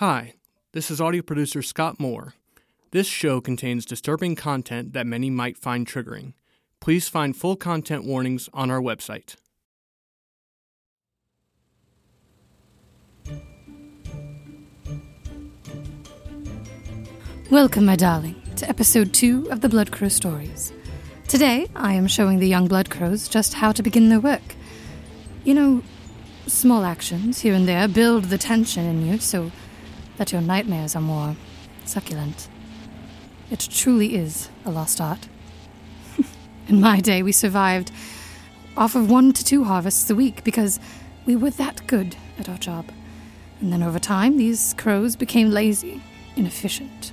Hi, this is audio producer Scott Moore. This show contains disturbing content that many might find triggering. Please find full content warnings on our website. Welcome, my darling, to episode two of the Blood Crow Stories. Today, I am showing the young Blood Crows just how to begin their work. You know, small actions here and there build the tension in you so that your nightmares are more succulent. It truly is a lost art. in my day, we survived off of one to two harvests a week because we were that good at our job. And then over time, these crows became lazy, inefficient.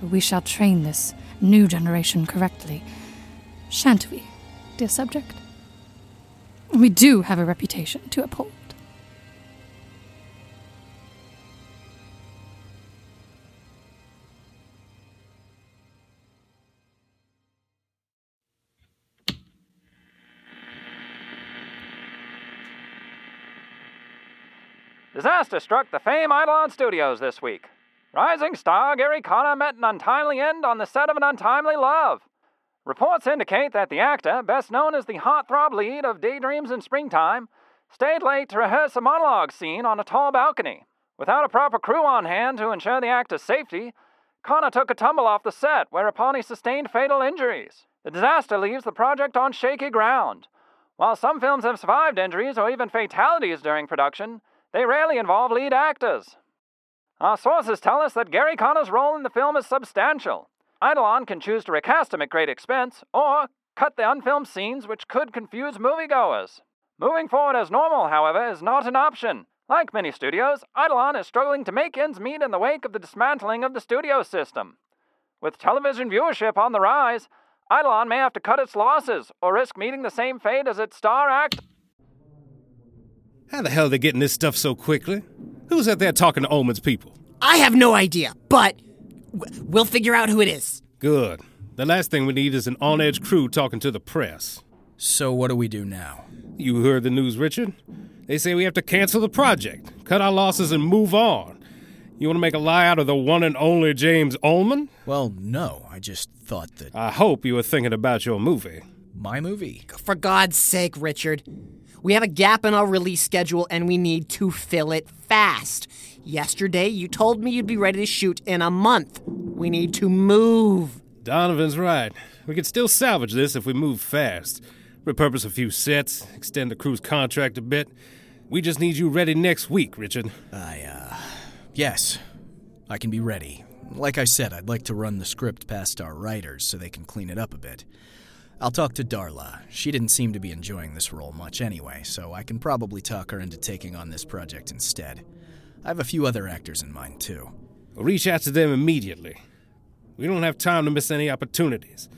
But we shall train this new generation correctly. Shan't we, dear subject? We do have a reputation to uphold. Disaster struck the Fame Eidolon Studios this week. Rising star Gary Connor met an untimely end on the set of An Untimely Love. Reports indicate that the actor, best known as the heartthrob lead of Daydreams in Springtime, stayed late to rehearse a monologue scene on a tall balcony. Without a proper crew on hand to ensure the actor's safety, Connor took a tumble off the set, whereupon he sustained fatal injuries. The disaster leaves the project on shaky ground. While some films have survived injuries or even fatalities during production, they rarely involve lead actors. Our sources tell us that Gary Connor's role in the film is substantial. Eidolon can choose to recast him at great expense, or cut the unfilmed scenes which could confuse moviegoers. Moving forward as normal, however, is not an option. Like many studios, Eidolon is struggling to make ends meet in the wake of the dismantling of the studio system. With television viewership on the rise, Eidolon may have to cut its losses or risk meeting the same fate as its star act. How the hell are they getting this stuff so quickly? Who's out there talking to Ullman's people? I have no idea, but w- we'll figure out who it is. Good. The last thing we need is an on edge crew talking to the press. So, what do we do now? You heard the news, Richard? They say we have to cancel the project, cut our losses, and move on. You want to make a lie out of the one and only James Ullman? Well, no. I just thought that. I hope you were thinking about your movie. My movie? For God's sake, Richard. We have a gap in our release schedule and we need to fill it fast. Yesterday, you told me you'd be ready to shoot in a month. We need to move. Donovan's right. We could still salvage this if we move fast. Repurpose a few sets, extend the crew's contract a bit. We just need you ready next week, Richard. I, uh. Yes. I can be ready. Like I said, I'd like to run the script past our writers so they can clean it up a bit. I'll talk to Darla. She didn't seem to be enjoying this role much anyway, so I can probably talk her into taking on this project instead. I have a few other actors in mind, too. Reach out to them immediately. We don't have time to miss any opportunities.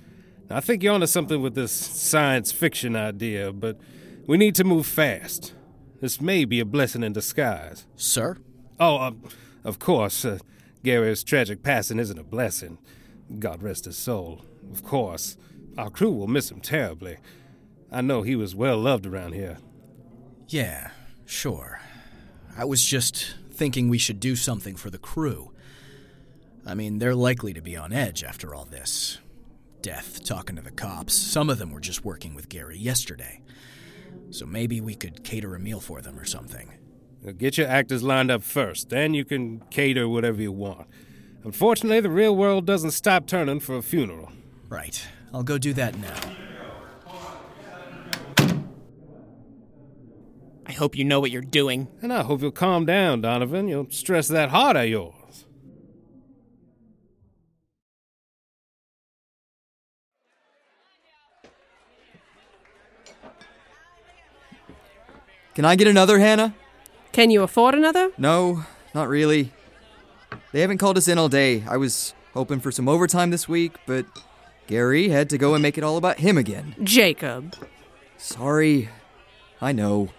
Now, I think you're onto something with this science fiction idea, but we need to move fast. This may be a blessing in disguise. Sir? Oh, uh, of course, uh, Gary's tragic passing isn't a blessing. God rest his soul. Of course. Our crew will miss him terribly. I know he was well loved around here. Yeah, sure. I was just thinking we should do something for the crew. I mean, they're likely to be on edge after all this. Death talking to the cops. Some of them were just working with Gary yesterday. So maybe we could cater a meal for them or something. Get your actors lined up first, then you can cater whatever you want. Unfortunately, the real world doesn't stop turning for a funeral. Right. I'll go do that now. I hope you know what you're doing. And I hope you'll calm down, Donovan. You'll stress that heart of yours. Can I get another, Hannah? Can you afford another? No, not really. They haven't called us in all day. I was hoping for some overtime this week, but Gary had to go and make it all about him again. Jacob. Sorry. I know.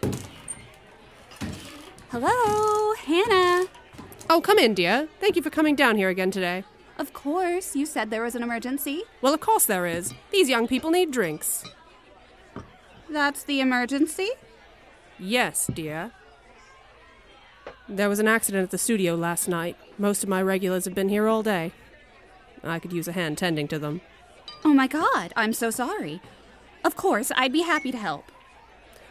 Hello, Hannah. Oh, come in, dear. Thank you for coming down here again today. Of course, you said there was an emergency. Well, of course there is. These young people need drinks. That's the emergency? Yes, dear. There was an accident at the studio last night. Most of my regulars have been here all day. I could use a hand tending to them. Oh my god, I'm so sorry. Of course, I'd be happy to help.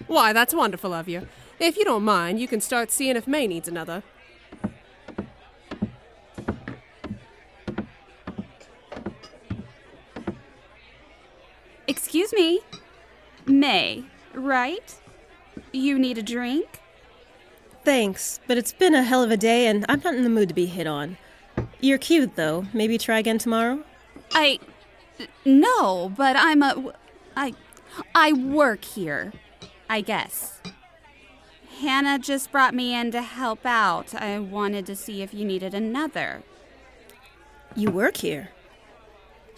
Why, that's wonderful of you. If you don't mind, you can start seeing if May needs another. Excuse me. May, right? You need a drink? Thanks, but it's been a hell of a day and I'm not in the mood to be hit on. You're cute, though. Maybe try again tomorrow? I. No, but I'm a. I. I work here. I guess. Hannah just brought me in to help out. I wanted to see if you needed another. You work here.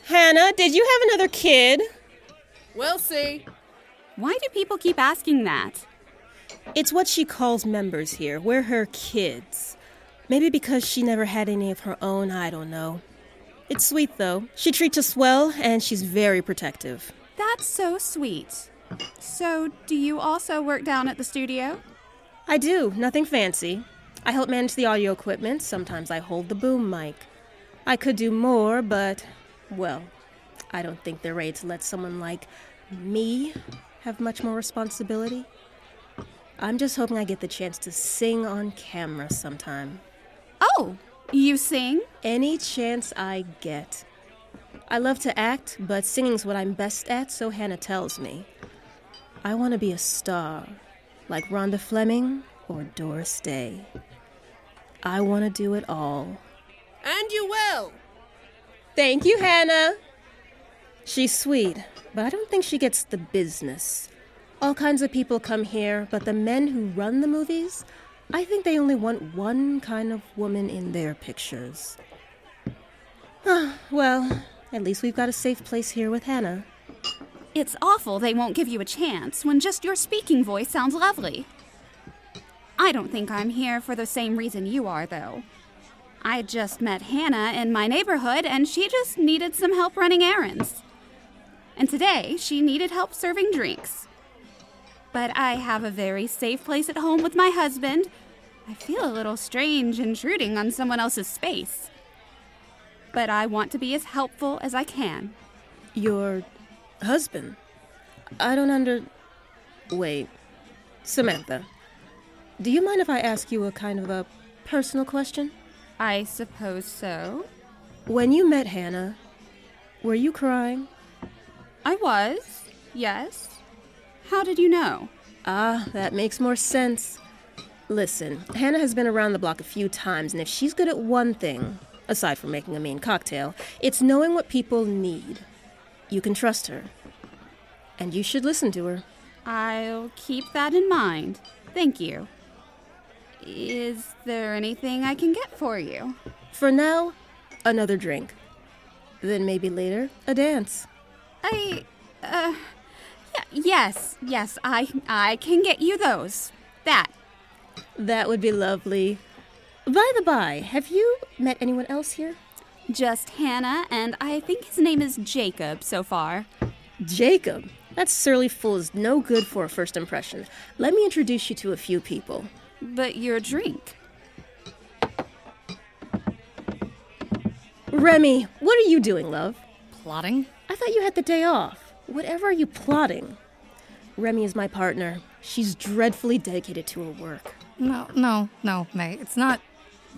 Hannah, did you have another kid? We'll see. Why do people keep asking that? It's what she calls members here. We're her kids. Maybe because she never had any of her own, I don't know. It's sweet, though. She treats us well, and she's very protective. That's so sweet. So, do you also work down at the studio? I do, nothing fancy. I help manage the audio equipment. Sometimes I hold the boom mic. I could do more, but, well, I don't think they're ready to let someone like me have much more responsibility. I'm just hoping I get the chance to sing on camera sometime. Oh, you sing? Any chance I get. I love to act, but singing's what I'm best at, so Hannah tells me. I want to be a star, like Rhonda Fleming or Doris Day. I want to do it all. And you will! Thank you, Hannah. She's sweet, but I don't think she gets the business. All kinds of people come here, but the men who run the movies, I think they only want one kind of woman in their pictures. Ah, well, at least we've got a safe place here with Hannah. It's awful they won't give you a chance when just your speaking voice sounds lovely. I don't think I'm here for the same reason you are, though. I just met Hannah in my neighborhood and she just needed some help running errands. And today she needed help serving drinks. But I have a very safe place at home with my husband. I feel a little strange intruding on someone else's space. But I want to be as helpful as I can. Your husband? I don't under. Wait. Samantha, do you mind if I ask you a kind of a personal question? I suppose so. When you met Hannah, were you crying? I was, yes. How did you know? Ah, that makes more sense. Listen, Hannah has been around the block a few times, and if she's good at one thing, aside from making a mean cocktail, it's knowing what people need. You can trust her. And you should listen to her. I'll keep that in mind. Thank you. Is there anything I can get for you? For now, another drink. Then maybe later, a dance. I, uh, yes, yes, I, I can get you those. That. That would be lovely. By the by, have you met anyone else here? Just Hannah, and I think his name is Jacob so far. Jacob? That surly fool is no good for a first impression. Let me introduce you to a few people. But your drink. Remy, what are you doing, love? Plotting? I thought you had the day off. Whatever are you plotting? Remy is my partner. She's dreadfully dedicated to her work. No, no, no, May. It's not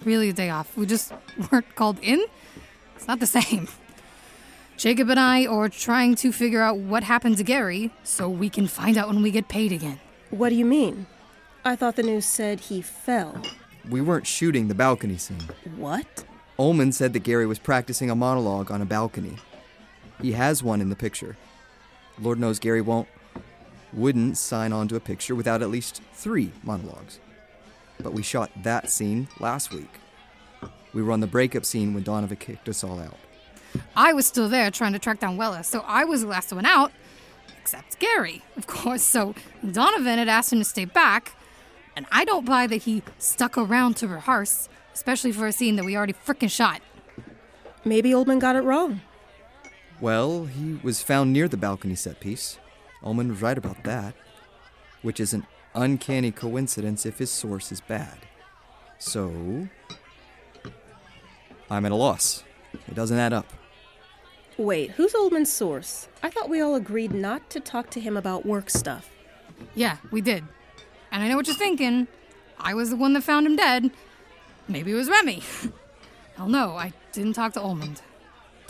really a day off. We just weren't called in. It's not the same. Jacob and I are trying to figure out what happened to Gary so we can find out when we get paid again. What do you mean? I thought the news said he fell. We weren't shooting the balcony scene. What? Ullman said that Gary was practicing a monologue on a balcony. He has one in the picture. Lord knows Gary won't, wouldn't sign on to a picture without at least three monologues. But we shot that scene last week. We were on the breakup scene when Donovan kicked us all out. I was still there trying to track down Wella, so I was the last one out, except Gary, of course. So Donovan had asked him to stay back, and I don't buy that he stuck around to rehearse, especially for a scene that we already frickin' shot. Maybe Ullman got it wrong. Well, he was found near the balcony set piece. Ullman was right about that, which is an uncanny coincidence if his source is bad. So. I'm at a loss. It doesn't add up. Wait, who's Ullman's source? I thought we all agreed not to talk to him about work stuff. Yeah, we did. And I know what you're thinking. I was the one that found him dead. Maybe it was Remy. Hell no, I didn't talk to Ullman.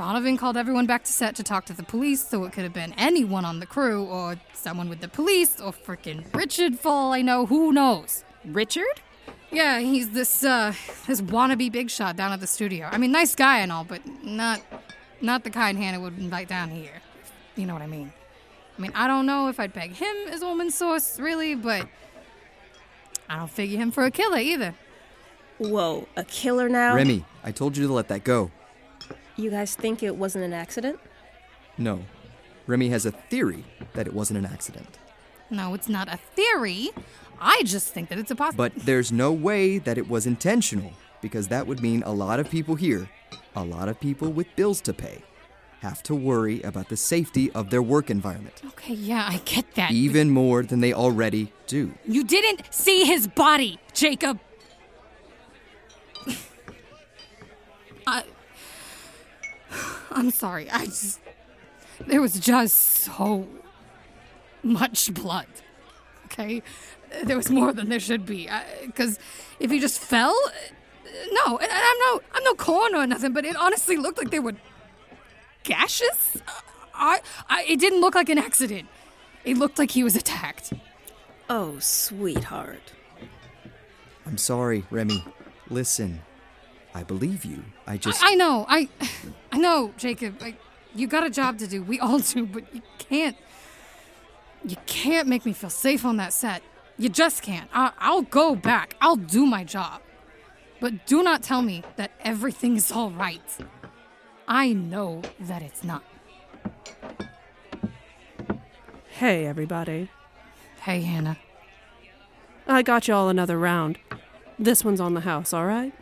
Donovan called everyone back to set to talk to the police, so it could have been anyone on the crew, or someone with the police, or frickin' Richard, for all I know, who knows? Richard? Yeah, he's this, uh, this wannabe big shot down at the studio. I mean, nice guy and all, but not, not the kind Hannah would invite down here. You know what I mean? I mean, I don't know if I'd peg him as Ullman's source, really, but I don't figure him for a killer either. Whoa, a killer now? Remy, I told you to let that go. You guys think it wasn't an accident? No. Remy has a theory that it wasn't an accident. No, it's not a theory. I just think that it's a possibility. But there's no way that it was intentional, because that would mean a lot of people here, a lot of people with bills to pay, have to worry about the safety of their work environment. Okay, yeah, I get that. Even more than they already do. You didn't see his body, Jacob. I. Uh, I'm sorry. I just. There was just so much blood. Okay? There was more than there should be. Because if he just fell. No, and I'm no, I'm no corn or nothing, but it honestly looked like they were gashes. Uh, I, I, it didn't look like an accident. It looked like he was attacked. Oh, sweetheart. I'm sorry, Remy. Listen, I believe you. I just. I, I know. I, I know, Jacob. I, you got a job to do. We all do, but you can't. You can't make me feel safe on that set. You just can't. I, I'll go back. I'll do my job. But do not tell me that everything is all right. I know that it's not. Hey, everybody. Hey, Hannah. I got you all another round. This one's on the house, all right?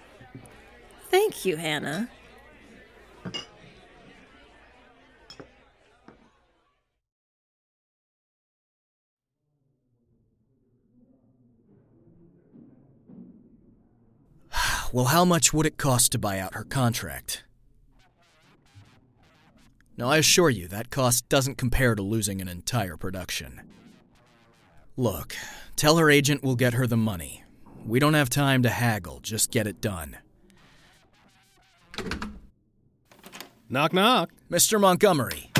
Thank you, Hannah. Well, how much would it cost to buy out her contract? Now, I assure you, that cost doesn't compare to losing an entire production. Look, tell her agent we'll get her the money. We don't have time to haggle, just get it done. Knock, knock. Mr. Montgomery.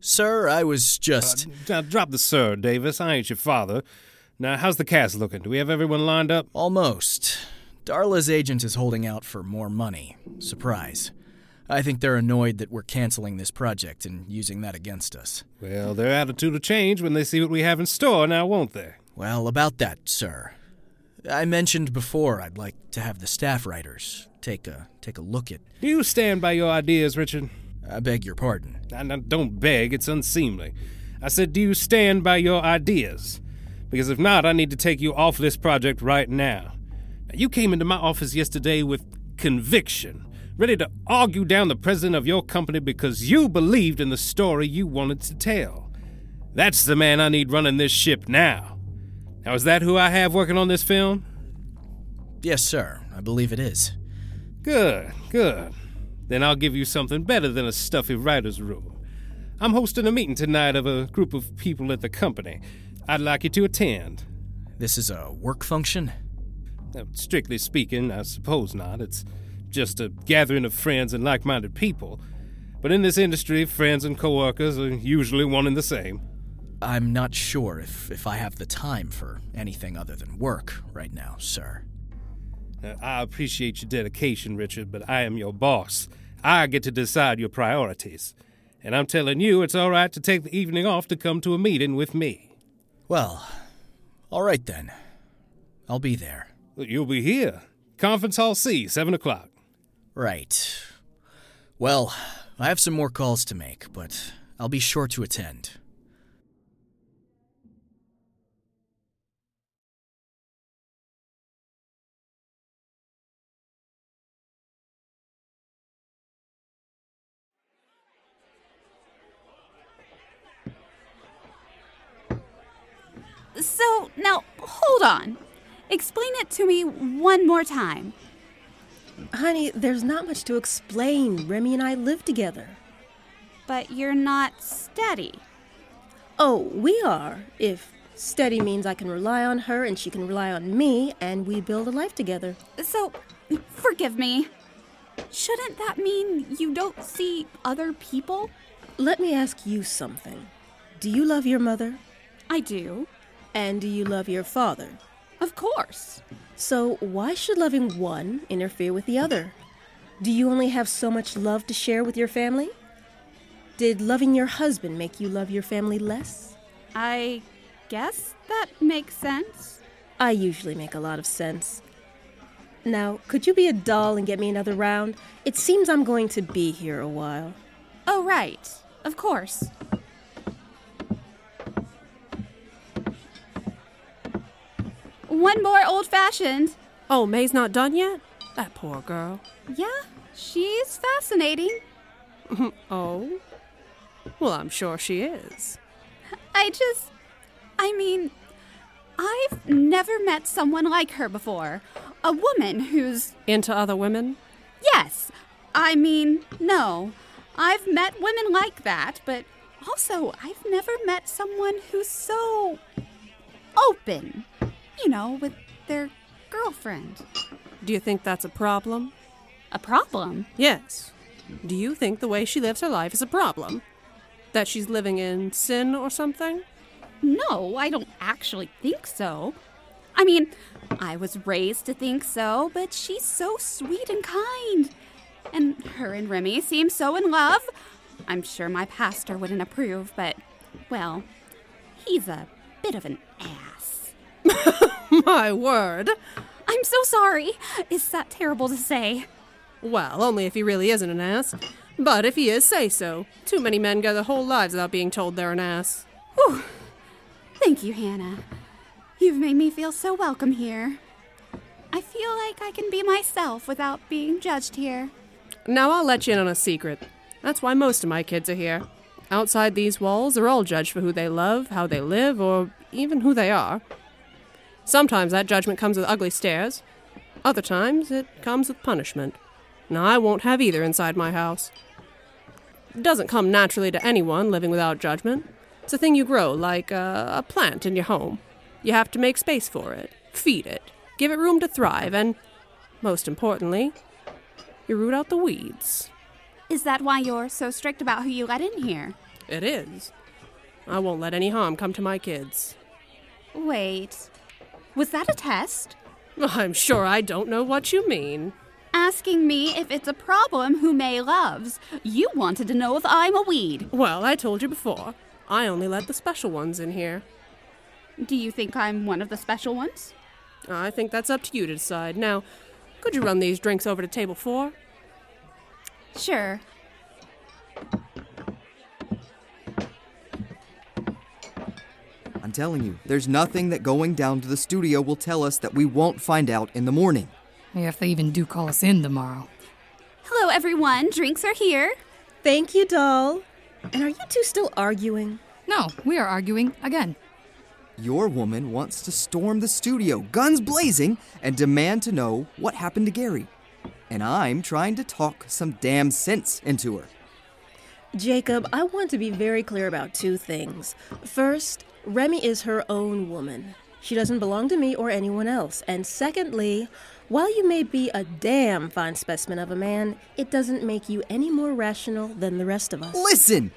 Sir, I was just. Uh, drop the sir, Davis. I ain't your father. Now, how's the cast looking? Do we have everyone lined up? Almost. Darla's agent is holding out for more money. Surprise. I think they're annoyed that we're canceling this project and using that against us. Well, their attitude will change when they see what we have in store now, won't they? Well, about that, sir. I mentioned before I'd like to have the staff writers take a take a look at. Do you stand by your ideas, Richard? I beg your pardon. I, don't beg, it's unseemly. I said, do you stand by your ideas? Because if not, I need to take you off this project right now. now you came into my office yesterday with conviction ready to argue down the president of your company because you believed in the story you wanted to tell. That's the man I need running this ship now. Now, is that who I have working on this film? Yes, sir. I believe it is. Good, good. Then I'll give you something better than a stuffy writer's room. I'm hosting a meeting tonight of a group of people at the company. I'd like you to attend. This is a work function? Now, strictly speaking, I suppose not. It's just a gathering of friends and like minded people. But in this industry, friends and coworkers are usually one and the same. I'm not sure if, if I have the time for anything other than work right now, sir. Now, I appreciate your dedication, Richard, but I am your boss. I get to decide your priorities. And I'm telling you, it's all right to take the evening off to come to a meeting with me. Well, all right then. I'll be there. You'll be here. Conference Hall C, 7 o'clock. Right. Well, I have some more calls to make, but I'll be sure to attend. So, now, hold on. Explain it to me one more time. Honey, there's not much to explain. Remy and I live together. But you're not steady. Oh, we are. If steady means I can rely on her and she can rely on me, and we build a life together. So, forgive me. Shouldn't that mean you don't see other people? Let me ask you something. Do you love your mother? I do. And do you love your father? Of course. So, why should loving one interfere with the other? Do you only have so much love to share with your family? Did loving your husband make you love your family less? I guess that makes sense. I usually make a lot of sense. Now, could you be a doll and get me another round? It seems I'm going to be here a while. Oh, right. Of course. One more old fashioned. Oh, May's not done yet? That poor girl. Yeah, she's fascinating. oh? Well, I'm sure she is. I just. I mean, I've never met someone like her before. A woman who's. Into other women? Yes. I mean, no. I've met women like that, but also, I've never met someone who's so. open. You know, with their girlfriend. Do you think that's a problem? A problem? Yes. Do you think the way she lives her life is a problem? That she's living in sin or something? No, I don't actually think so. I mean, I was raised to think so, but she's so sweet and kind. And her and Remy seem so in love. I'm sure my pastor wouldn't approve, but, well, he's a bit of an ass. My word. I'm so sorry. Is that terrible to say? Well, only if he really isn't an ass. But if he is, say so. Too many men go their whole lives without being told they're an ass. Whew. Thank you, Hannah. You've made me feel so welcome here. I feel like I can be myself without being judged here. Now I'll let you in on a secret. That's why most of my kids are here. Outside these walls, they're all judged for who they love, how they live, or even who they are. Sometimes that judgment comes with ugly stares. Other times it comes with punishment. Now I won't have either inside my house. It doesn't come naturally to anyone living without judgment. It's a thing you grow, like a, a plant in your home. You have to make space for it, feed it, give it room to thrive, and, most importantly, you root out the weeds. Is that why you're so strict about who you let in here? It is. I won't let any harm come to my kids. Wait. Was that a test? I'm sure I don't know what you mean. Asking me if it's a problem who May loves. You wanted to know if I'm a weed. Well, I told you before. I only let the special ones in here. Do you think I'm one of the special ones? I think that's up to you to decide. Now, could you run these drinks over to table four? Sure. I'm telling you, there's nothing that going down to the studio will tell us that we won't find out in the morning. If they even do call us in tomorrow. Hello, everyone. Drinks are here. Thank you, doll. And are you two still arguing? No, we are arguing again. Your woman wants to storm the studio, guns blazing, and demand to know what happened to Gary. And I'm trying to talk some damn sense into her. Jacob, I want to be very clear about two things. First, Remy is her own woman. She doesn't belong to me or anyone else. And secondly, while you may be a damn fine specimen of a man, it doesn't make you any more rational than the rest of us. Listen!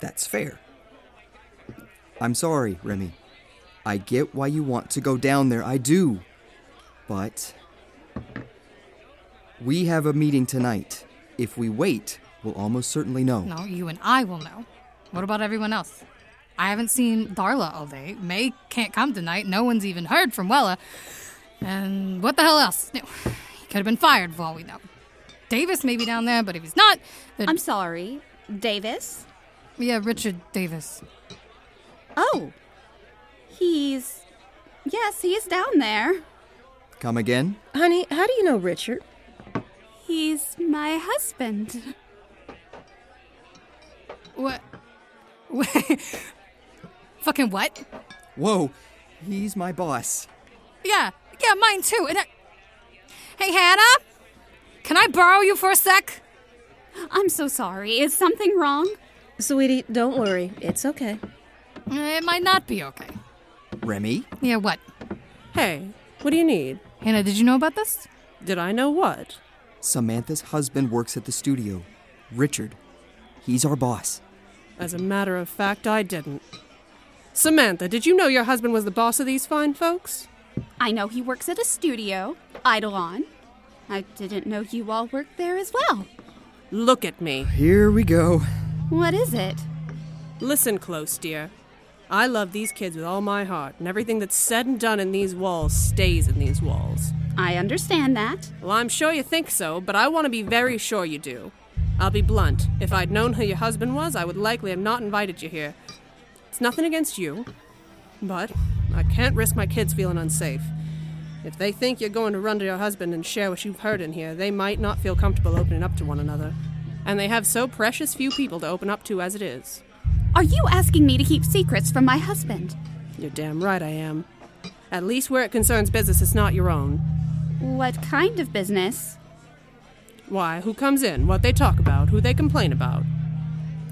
That's fair. I'm sorry, Remy. I get why you want to go down there, I do. But. We have a meeting tonight. If we wait, we'll almost certainly know. No, you and I will know. What about everyone else? I haven't seen Darla all day. May can't come tonight. No one's even heard from Wella. And what the hell else? No, he could have been fired for all we know. Davis may be down there, but if he's not, then. I'm sorry. Davis? Yeah, Richard Davis. Oh. He's. Yes, he's down there. Come again? Honey, how do you know Richard? He's my husband. What? Wait. Fucking what? Whoa, He's my boss. Yeah, yeah, mine too. And I... Hey, Hannah? Can I borrow you for a sec? I'm so sorry. Is something wrong? Sweetie, don't worry. It's okay. Eh, it might not be okay. Remy? Yeah, what? Hey, what do you need? Hannah, did you know about this? Did I know what? Samantha's husband works at the studio. Richard. He's our boss. As a matter of fact, I didn't. Samantha, did you know your husband was the boss of these fine folks? I know he works at a studio, Eidolon. I didn't know you all worked there as well. Look at me. Here we go. What is it? Listen close, dear. I love these kids with all my heart, and everything that's said and done in these walls stays in these walls. I understand that. Well, I'm sure you think so, but I want to be very sure you do. I'll be blunt. If I'd known who your husband was, I would likely have not invited you here. It's nothing against you, but I can't risk my kids feeling unsafe. If they think you're going to run to your husband and share what you've heard in here, they might not feel comfortable opening up to one another. And they have so precious few people to open up to as it is. Are you asking me to keep secrets from my husband? You're damn right I am. At least where it concerns business, it's not your own. What kind of business? Why, who comes in, what they talk about, who they complain about.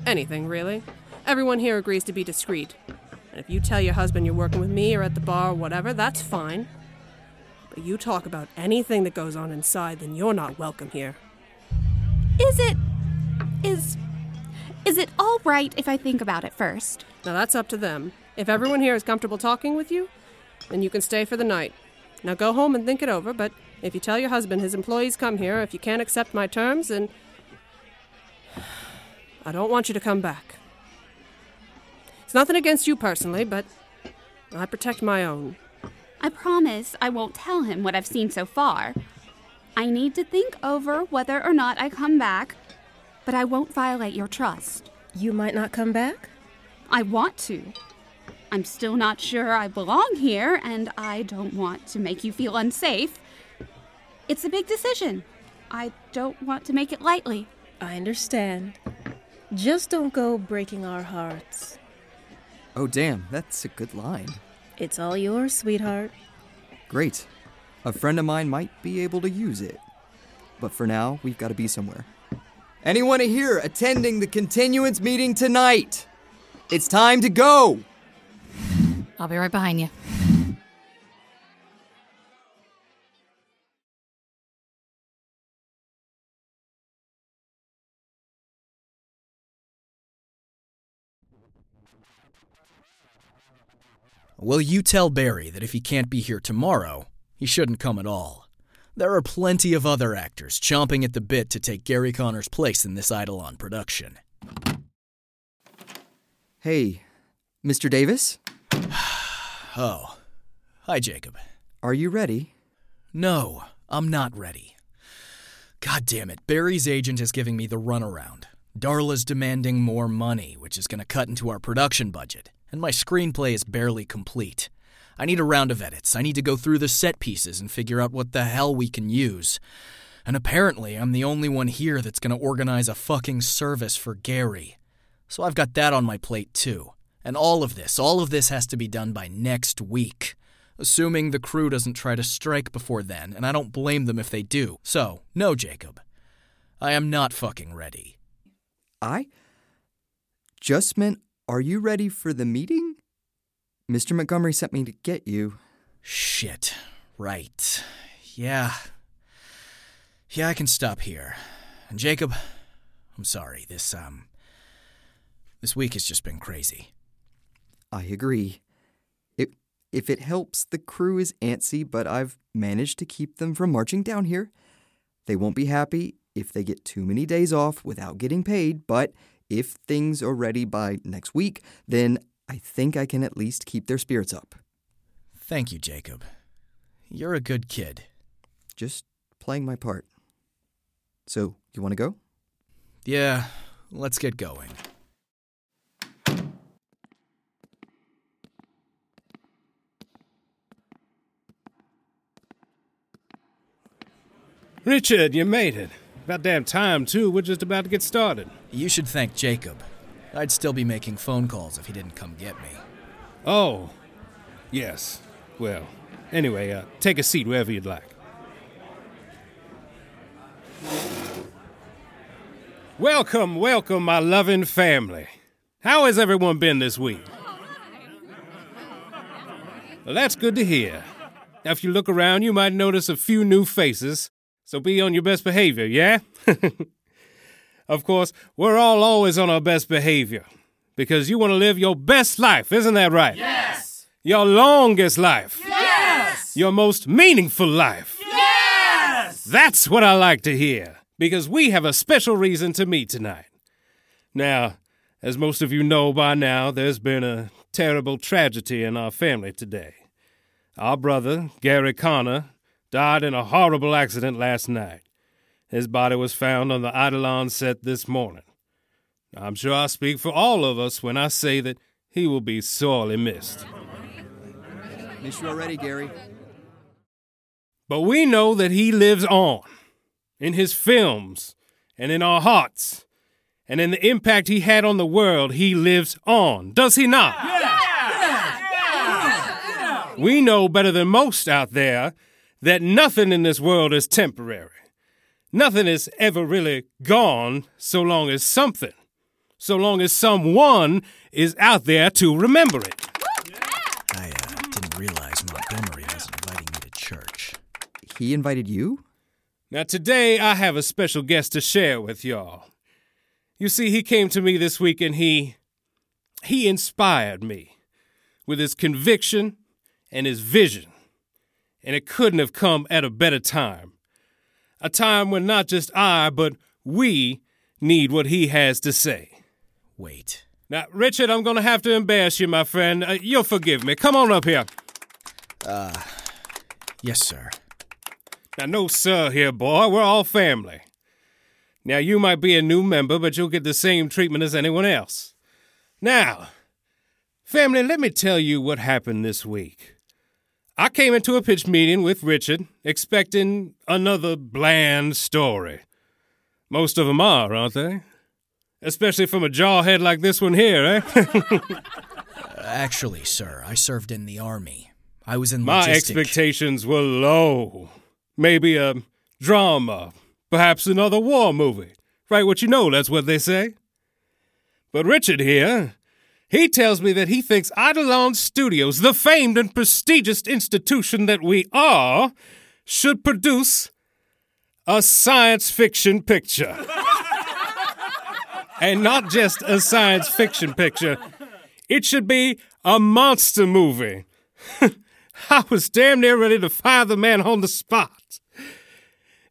Anything, really. Everyone here agrees to be discreet. And if you tell your husband you're working with me or at the bar or whatever, that's fine. But you talk about anything that goes on inside, then you're not welcome here. Is it. Is. Is it all right if I think about it first? Now that's up to them. If everyone here is comfortable talking with you, then you can stay for the night. Now go home and think it over, but if you tell your husband his employees come here, if you can't accept my terms, then. I don't want you to come back. It's nothing against you personally, but I protect my own. I promise I won't tell him what I've seen so far. I need to think over whether or not I come back, but I won't violate your trust. You might not come back? I want to. I'm still not sure I belong here, and I don't want to make you feel unsafe. It's a big decision. I don't want to make it lightly. I understand. Just don't go breaking our hearts. Oh, damn, that's a good line. It's all yours, sweetheart. Great. A friend of mine might be able to use it. But for now, we've got to be somewhere. Anyone here attending the continuance meeting tonight? It's time to go! I'll be right behind you. Will you tell Barry that if he can't be here tomorrow, he shouldn't come at all? There are plenty of other actors chomping at the bit to take Gary Connor's place in this Eidolon production. Hey, Mr. Davis? Oh. Hi, Jacob. Are you ready? No, I'm not ready. God damn it, Barry's agent is giving me the runaround. Darla's demanding more money, which is going to cut into our production budget, and my screenplay is barely complete. I need a round of edits. I need to go through the set pieces and figure out what the hell we can use. And apparently, I'm the only one here that's going to organize a fucking service for Gary. So I've got that on my plate too. And all of this, all of this has to be done by next week. Assuming the crew doesn't try to strike before then, and I don't blame them if they do. So, no, Jacob. I am not fucking ready. I just meant, are you ready for the meeting? Mr. Montgomery sent me to get you. Shit. Right. Yeah. Yeah, I can stop here. And Jacob, I'm sorry. This, um. This week has just been crazy. I agree. If, if it helps, the crew is antsy, but I've managed to keep them from marching down here. They won't be happy if they get too many days off without getting paid, but if things are ready by next week, then I think I can at least keep their spirits up. Thank you, Jacob. You're a good kid. Just playing my part. So, you want to go? Yeah, let's get going. Richard, you made it. About damn time, too. We're just about to get started. You should thank Jacob. I'd still be making phone calls if he didn't come get me. Oh. Yes. Well, anyway, uh, take a seat wherever you'd like. Welcome, welcome, my loving family. How has everyone been this week? Well, that's good to hear. Now, if you look around, you might notice a few new faces, so be on your best behavior, yeah? of course, we're all always on our best behavior because you want to live your best life, isn't that right? Yes! Your longest life. Yes! Your most meaningful life. Yes! That's what I like to hear because we have a special reason to meet tonight. Now, as most of you know by now, there's been a terrible tragedy in our family today. Our brother, Gary Connor, died in a horrible accident last night. His body was found on the Eidolon set this morning. I'm sure I speak for all of us when I say that he will be sorely missed. Miss you already, Gary. But we know that he lives on in his films and in our hearts and in the impact he had on the world. He lives on, does he not? Yeah. Yeah. Yeah. We know better than most out there that nothing in this world is temporary. Nothing is ever really gone so long as something, so long as someone is out there to remember it. I uh, didn't realize Montgomery was inviting me to church. He invited you? Now, today I have a special guest to share with y'all. You see, he came to me this week and he. he inspired me with his conviction and his vision. And it couldn't have come at a better time. A time when not just I, but we need what he has to say. Wait. Now, Richard, I'm going to have to embarrass you, my friend. Uh, you'll forgive me. Come on up here. Uh, yes, sir. Now, no sir here, boy. We're all family. Now, you might be a new member, but you'll get the same treatment as anyone else. Now, family, let me tell you what happened this week. I came into a pitch meeting with Richard, expecting another bland story. Most of them are, aren't they? Especially from a jarhead like this one here, eh? Actually, sir, I served in the army. I was in My logistic- expectations were low. Maybe a drama, perhaps another war movie. Right, what you know, that's what they say. But Richard here, he tells me that he thinks Eidolon Studios, the famed and prestigious institution that we are, should produce a science fiction picture. and not just a science fiction picture, it should be a monster movie. I was damn near ready to fire the man on the spot.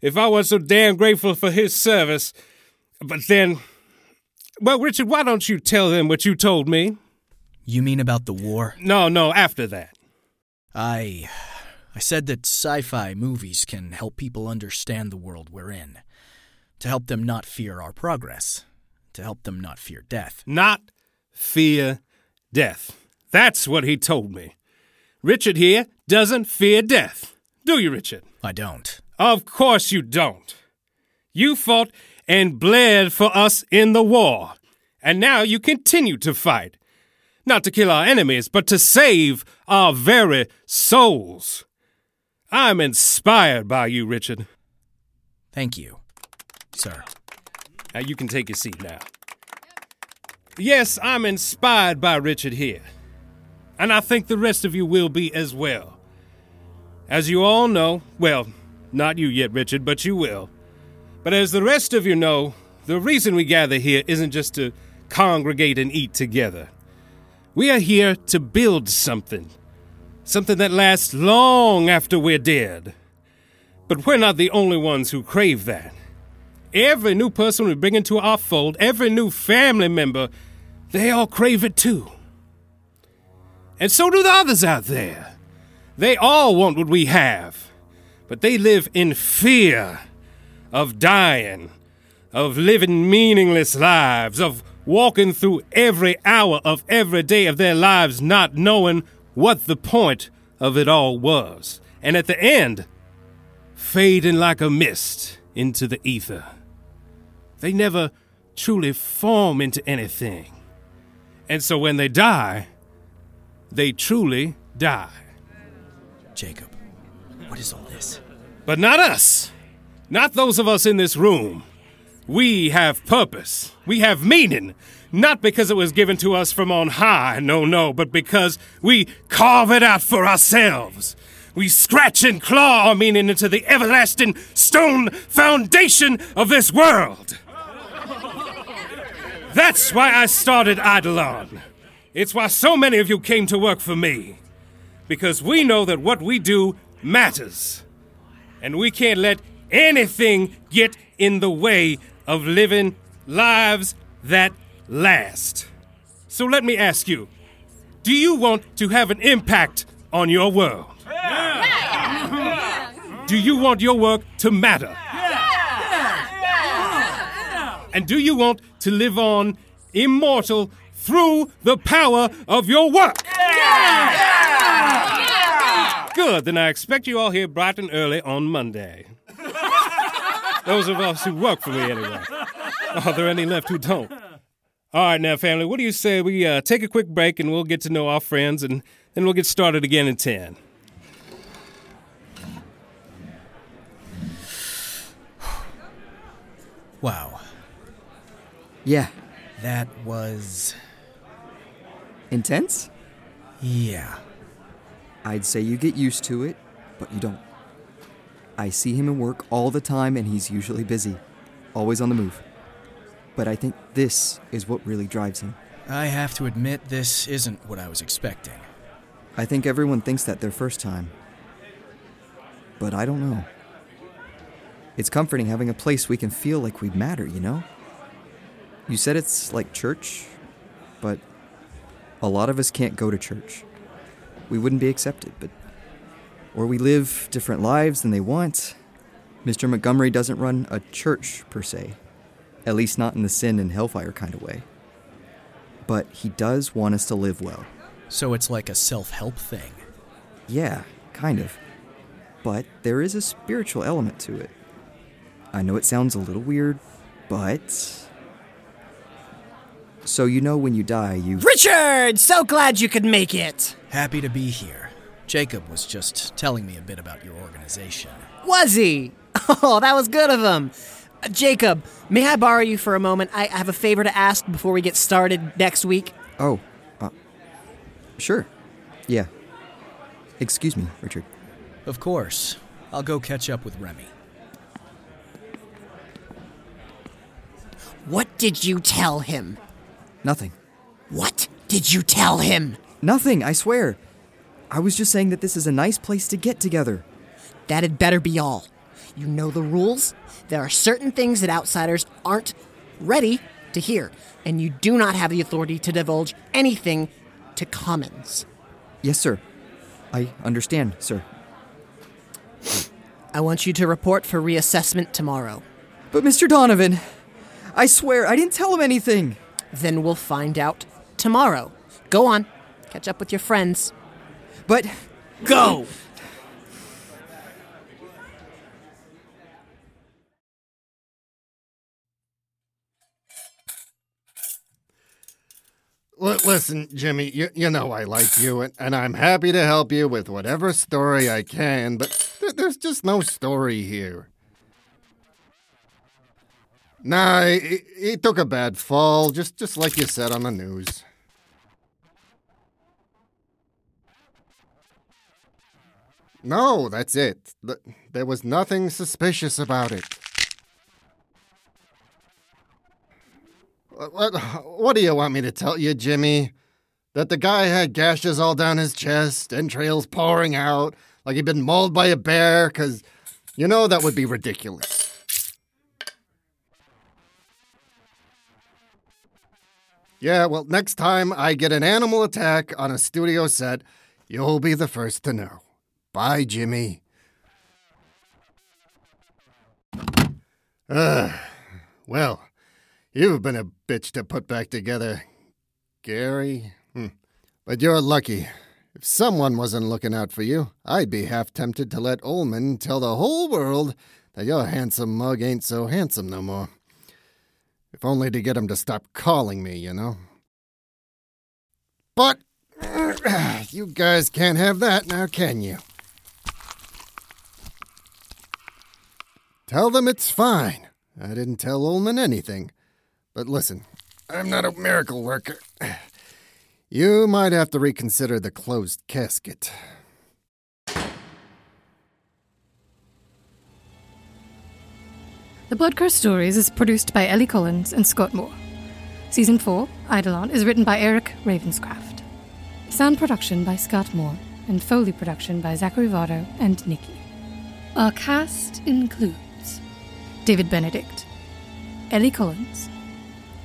If I was so damn grateful for his service. But then. Well, Richard, why don't you tell them what you told me? You mean about the war? No, no, after that. I. I said that sci fi movies can help people understand the world we're in, to help them not fear our progress, to help them not fear death. Not fear death. That's what he told me. Richard here doesn't fear death. Do you, Richard? I don't. Of course you don't. You fought and bled for us in the war, and now you continue to fight. Not to kill our enemies, but to save our very souls. I'm inspired by you, Richard. Thank you, sir. Now you can take your seat now. Yes, I'm inspired by Richard here. And I think the rest of you will be as well. As you all know, well, not you yet, Richard, but you will. But as the rest of you know, the reason we gather here isn't just to congregate and eat together. We are here to build something. Something that lasts long after we're dead. But we're not the only ones who crave that. Every new person we bring into our fold, every new family member, they all crave it too. And so do the others out there. They all want what we have, but they live in fear of dying, of living meaningless lives, of walking through every hour of every day of their lives not knowing what the point of it all was. And at the end, fading like a mist into the ether. They never truly form into anything. And so when they die, they truly die. Jacob, what is all this? But not us. Not those of us in this room. We have purpose. We have meaning. Not because it was given to us from on high, no, no, but because we carve it out for ourselves. We scratch and claw our meaning into the everlasting stone foundation of this world. That's why I started Eidolon. It's why so many of you came to work for me. Because we know that what we do matters. And we can't let anything get in the way of living lives that last. So let me ask you do you want to have an impact on your world? Yeah. Do you want your work to matter? And do you want to live on immortal through the power of your work? Good, then I expect you all here bright and early on Monday. Those of us who work for me, anyway. Are there any left who don't? All right, now, family, what do you say we uh, take a quick break and we'll get to know our friends and then we'll get started again in 10? Wow. Yeah. That was. Intense? Yeah. I'd say you get used to it, but you don't. I see him in work all the time and he's usually busy, always on the move. But I think this is what really drives him. I have to admit, this isn't what I was expecting. I think everyone thinks that their first time. But I don't know. It's comforting having a place we can feel like we matter, you know? You said it's like church, but a lot of us can't go to church. We wouldn't be accepted, but. Or we live different lives than they want. Mr. Montgomery doesn't run a church, per se. At least not in the sin and hellfire kind of way. But he does want us to live well. So it's like a self help thing. Yeah, kind of. But there is a spiritual element to it. I know it sounds a little weird, but. So, you know, when you die, you. Richard! So glad you could make it! Happy to be here. Jacob was just telling me a bit about your organization. Was he? Oh, that was good of him. Uh, Jacob, may I borrow you for a moment? I have a favor to ask before we get started next week. Oh, uh, sure. Yeah. Excuse me, Richard. Of course. I'll go catch up with Remy. What did you tell him? Nothing. What did you tell him? Nothing, I swear. I was just saying that this is a nice place to get together. That had better be all. You know the rules. There are certain things that outsiders aren't ready to hear, and you do not have the authority to divulge anything to commons. Yes, sir. I understand, sir. I want you to report for reassessment tomorrow. But, Mr. Donovan, I swear I didn't tell him anything. Then we'll find out tomorrow. Go on, catch up with your friends. But. Go! L- listen, Jimmy, you, you know I like you, and, and I'm happy to help you with whatever story I can, but th- there's just no story here. Nah, he, he took a bad fall, just, just like you said on the news. No, that's it. Th- There was nothing suspicious about it. What, what do you want me to tell you, Jimmy? That the guy had gashes all down his chest, entrails pouring out, like he'd been mauled by a bear? Because, you know, that would be ridiculous. Yeah, well, next time I get an animal attack on a studio set, you'll be the first to know. Bye, Jimmy. Ugh. Well, you've been a bitch to put back together, Gary. Hmm. But you're lucky. If someone wasn't looking out for you, I'd be half tempted to let Ullman tell the whole world that your handsome mug ain't so handsome no more. If only to get him to stop calling me, you know. But You guys can't have that now, can you? Tell them it's fine. I didn't tell Ullman anything. But listen, I'm not a miracle worker. You might have to reconsider the closed casket. The Blood Crow Stories is produced by Ellie Collins and Scott Moore. Season 4, Eidolon, is written by Eric Ravenscraft. Sound production by Scott Moore, and Foley production by Zachary Votto and Nikki. Our cast includes David Benedict, Ellie Collins,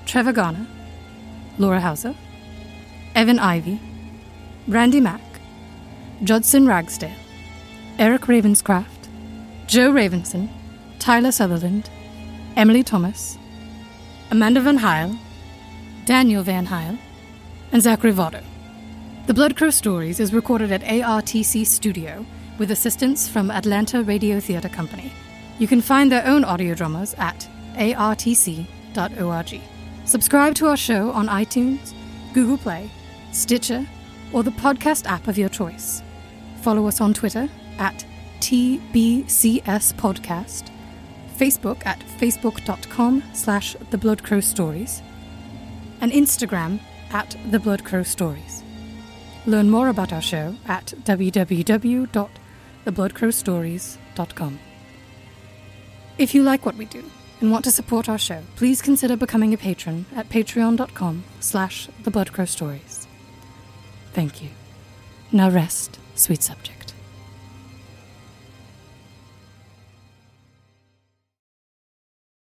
Trevor Garner, Laura Hauser, Evan Ivy, Randy Mack, Judson Ragsdale, Eric Ravenscraft, Joe Ravenson, Tyler Sutherland, Emily Thomas, Amanda Van Heil, Daniel Van Heil, and Zachary Votto. The Blood Crow Stories is recorded at ARTC Studio with assistance from Atlanta Radio Theatre Company. You can find their own audio dramas at artc.org. Subscribe to our show on iTunes, Google Play, Stitcher, or the podcast app of your choice. Follow us on Twitter at TBCS Podcast, Facebook at facebook.com slash The Blood Crow Stories, and Instagram at The Blood Crow Stories. Learn more about our show at www.thebloodcrowstories.com. If you like what we do and want to support our show, please consider becoming a patron at patreon.com slash thebloodcrowstories. Thank you. Now rest, sweet subject.